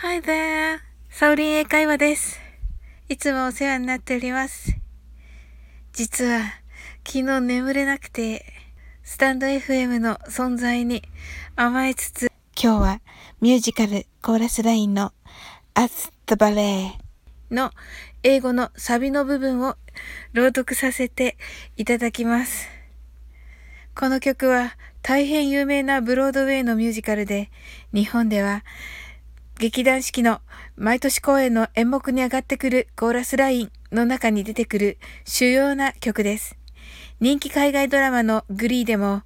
Hi there! サオリン英会話です。いつもお世話になっております。実は、昨日眠れなくて、スタンド FM の存在に甘えつつ、今日はミュージカルコーラスラインの As the Ballet の英語のサビの部分を朗読させていただきます。この曲は大変有名なブロードウェイのミュージカルで、日本では劇団四季の毎年公演の演目に上がってくるコーラスラインの中に出てくる主要な曲です。人気海外ドラマのグリーでも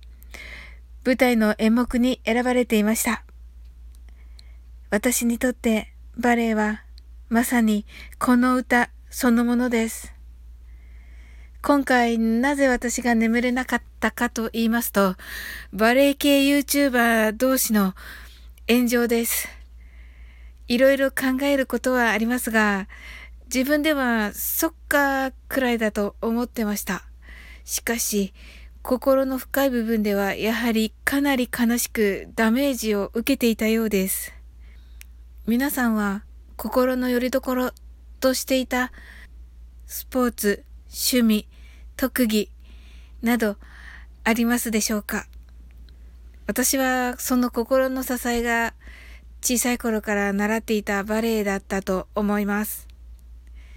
舞台の演目に選ばれていました。私にとってバレエはまさにこの歌そのものです。今回なぜ私が眠れなかったかと言いますと、バレエ系 YouTuber 同士の炎上です。いろいろ考えることはありますが、自分ではそっかくらいだと思ってました。しかし、心の深い部分ではやはりかなり悲しくダメージを受けていたようです。皆さんは心の拠り所としていたスポーツ、趣味、特技などありますでしょうか？私はその心の支えが小さい頃から習っていたバレエだったと思います。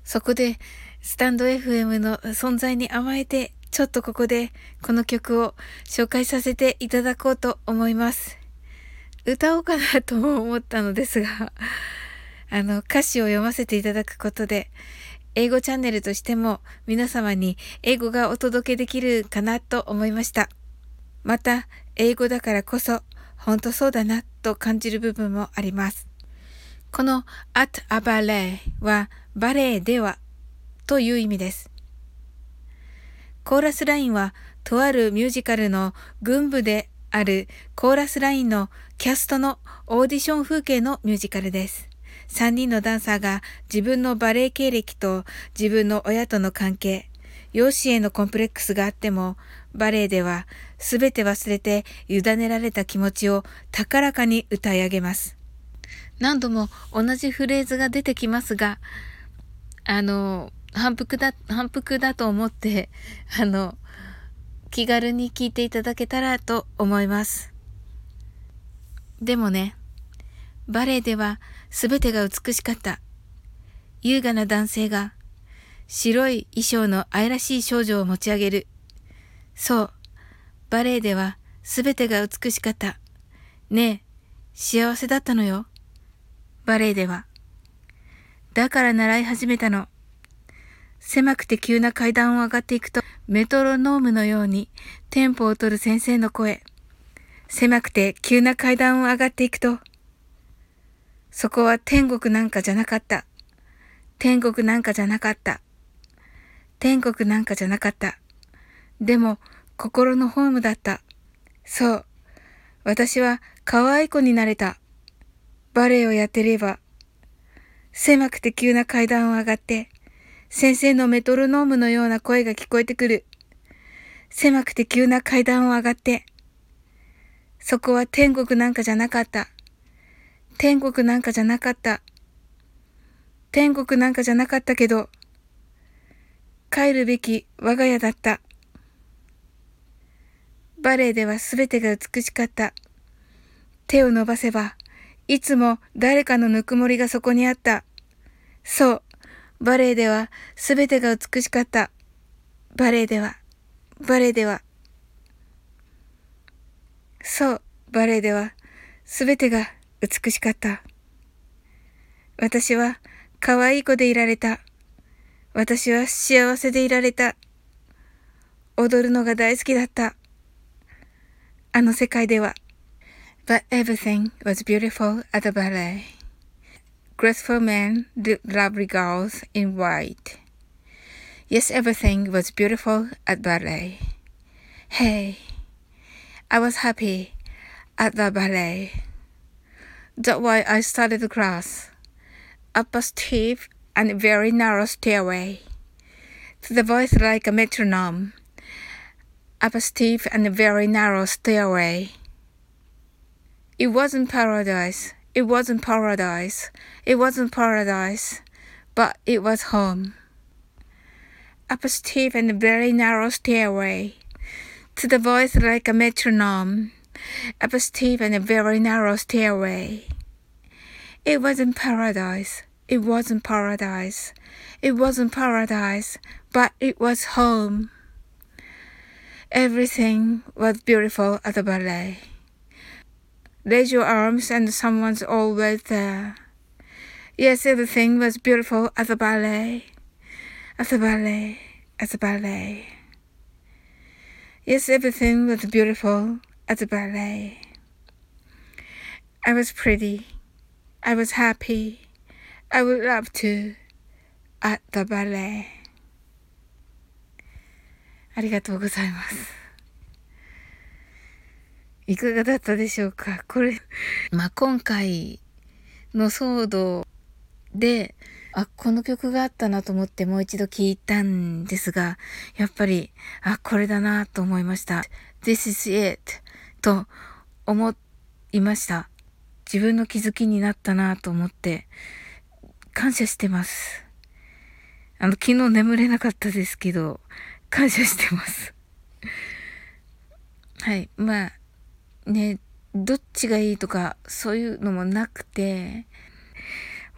そこで、スタンド FM の存在に甘えて、ちょっとここでこの曲を紹介させていただこうと思います。歌おうかなとも思ったのですが、あの、歌詞を読ませていただくことで、英語チャンネルとしても皆様に英語がお届けできるかなと思いました。また、英語だからこそ本当そうだなと感じる部分もあります。この at a ballet はバレエではという意味です。コーラスラインはとあるミュージカルの群舞であるコーラスラインのキャストのオーディション風景のミュージカルです。3人のダンサーが自分のバレエ経歴と自分の親との関係、容姿へのコンプレックスがあっても、バレエではすべて忘れて委ねられた気持ちを高らかに歌い上げます。何度も同じフレーズが出てきますが、あの、反復だ、反復だと思って、あの、気軽に聴いていただけたらと思います。でもね、バレエでは全てが美しかった。優雅な男性が白い衣装の愛らしい少女を持ち上げる。そう。バレエでは全てが美しかった。ねえ、幸せだったのよ。バレエでは。だから習い始めたの。狭くて急な階段を上がっていくと、メトロノームのようにテンポを取る先生の声。狭くて急な階段を上がっていくと、そこは天国なんかじゃなかった。天国なんかじゃなかった。天国なんかじゃなかった。でも、心のホームだった。そう。私は可愛い子になれた。バレエをやってれば。狭くて急な階段を上がって、先生のメトロノームのような声が聞こえてくる。狭くて急な階段を上がって、そこは天国なんかじゃなかった。天国なんかじゃなかった。天国なんかじゃなかったけど、帰るべき我が家だった。バレエでは全てが美しかった。手を伸ばせば、いつも誰かのぬくもりがそこにあった。そう、バレエでは全てが美しかった。バレエでは、バレエでは。そう、バレエでは全てが美しかった。私は可愛い子でいられた。私は幸せでいられた。踊るのが大好きだった。あの世界では。But everything was beautiful at the ballet. Graceful men did lovely girls in white. Yes, everything was beautiful at ballet. Hey, I was happy at the ballet. That's why I started the class. Up a steep and very narrow stairway. To the voice like a metronome up a steep and very narrow stairway. It wasn't paradise, It wasn't paradise. It wasn't paradise. But it was home. Up a steep and very narrow stairway. To the voice like a metronome. Up a steep and very narrow stairway. It wasn't paradise. It wasn't paradise. It wasn't paradise. But it was home. Everything was beautiful at the ballet. Raise your arms and someone's always there. Yes, everything was beautiful at the ballet. At the ballet. At the ballet. Yes, everything was beautiful at the ballet. I was pretty. I was happy. I would love to at the ballet. ありがとうございます。いかがだったでしょうか？これ、まあ、今回の騒動で、あ、この曲があったなと思ってもう一度聞いたんですが、やっぱり、あ、これだなと思いました。This is it と思いました。自分の気づきになったなと思って、感謝してます。あの、昨日眠れなかったですけど、感謝してます。はい。まあ、ね、どっちがいいとか、そういうのもなくて、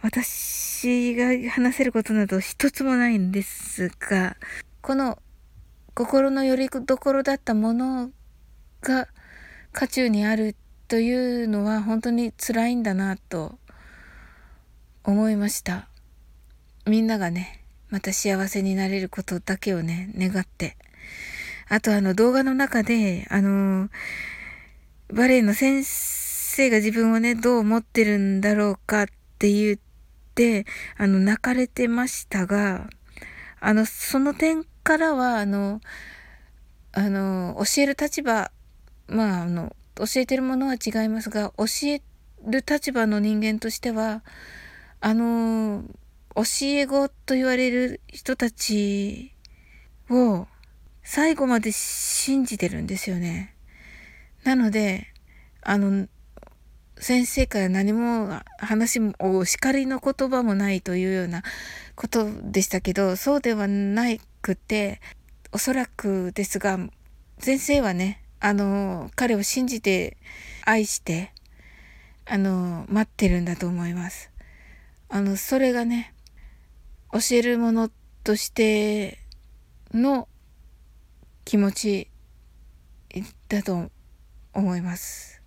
私が話せることなど一つもないんですが、この心の拠り所だったものが渦中にあるというのは本当に辛いんだなと思いました。みんながね、また幸せになれることだけをね、願って。あとあの動画の中で、あのバレエの先生が自分をね、どう思ってるんだろうかって言って、あの、泣かれてましたが、あの、その点からは、あの、あの、教える立場、まあ、あの、教えてるものは違いますが、教える立場の人間としては、あの、教え子と言われる人たちを最後まで信じてるんですよね。なので、あの、先生から何も話も、お叱りの言葉もないというようなことでしたけど、そうではなくて、おそらくですが、先生はね、あの、彼を信じて、愛して、あの、待ってるんだと思います。あの、それがね、教えるものとしての気持ちだと思います。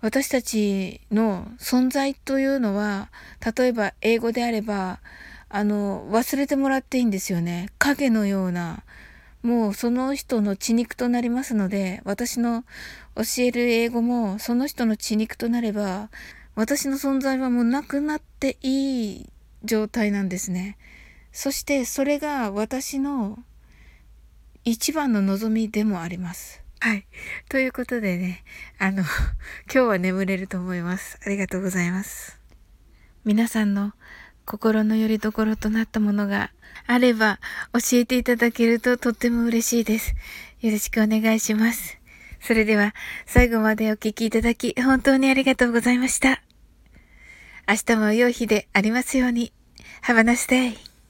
私たちの存在というのは、例えば英語であれば、あの、忘れてもらっていいんですよね。影のような、もうその人の血肉となりますので、私の教える英語もその人の血肉となれば、私の存在はもうなくなっていい状態なんですね。そしてそれが私の一番の望みでもあります。はい。ということでね、あの、今日は眠れると思います。ありがとうございます。皆さんの心の拠り所となったものがあれば教えていただけるととっても嬉しいです。よろしくお願いします。それでは最後までお聴きいただき本当にありがとうございました。明日も良い日でありますように。Have a nice day.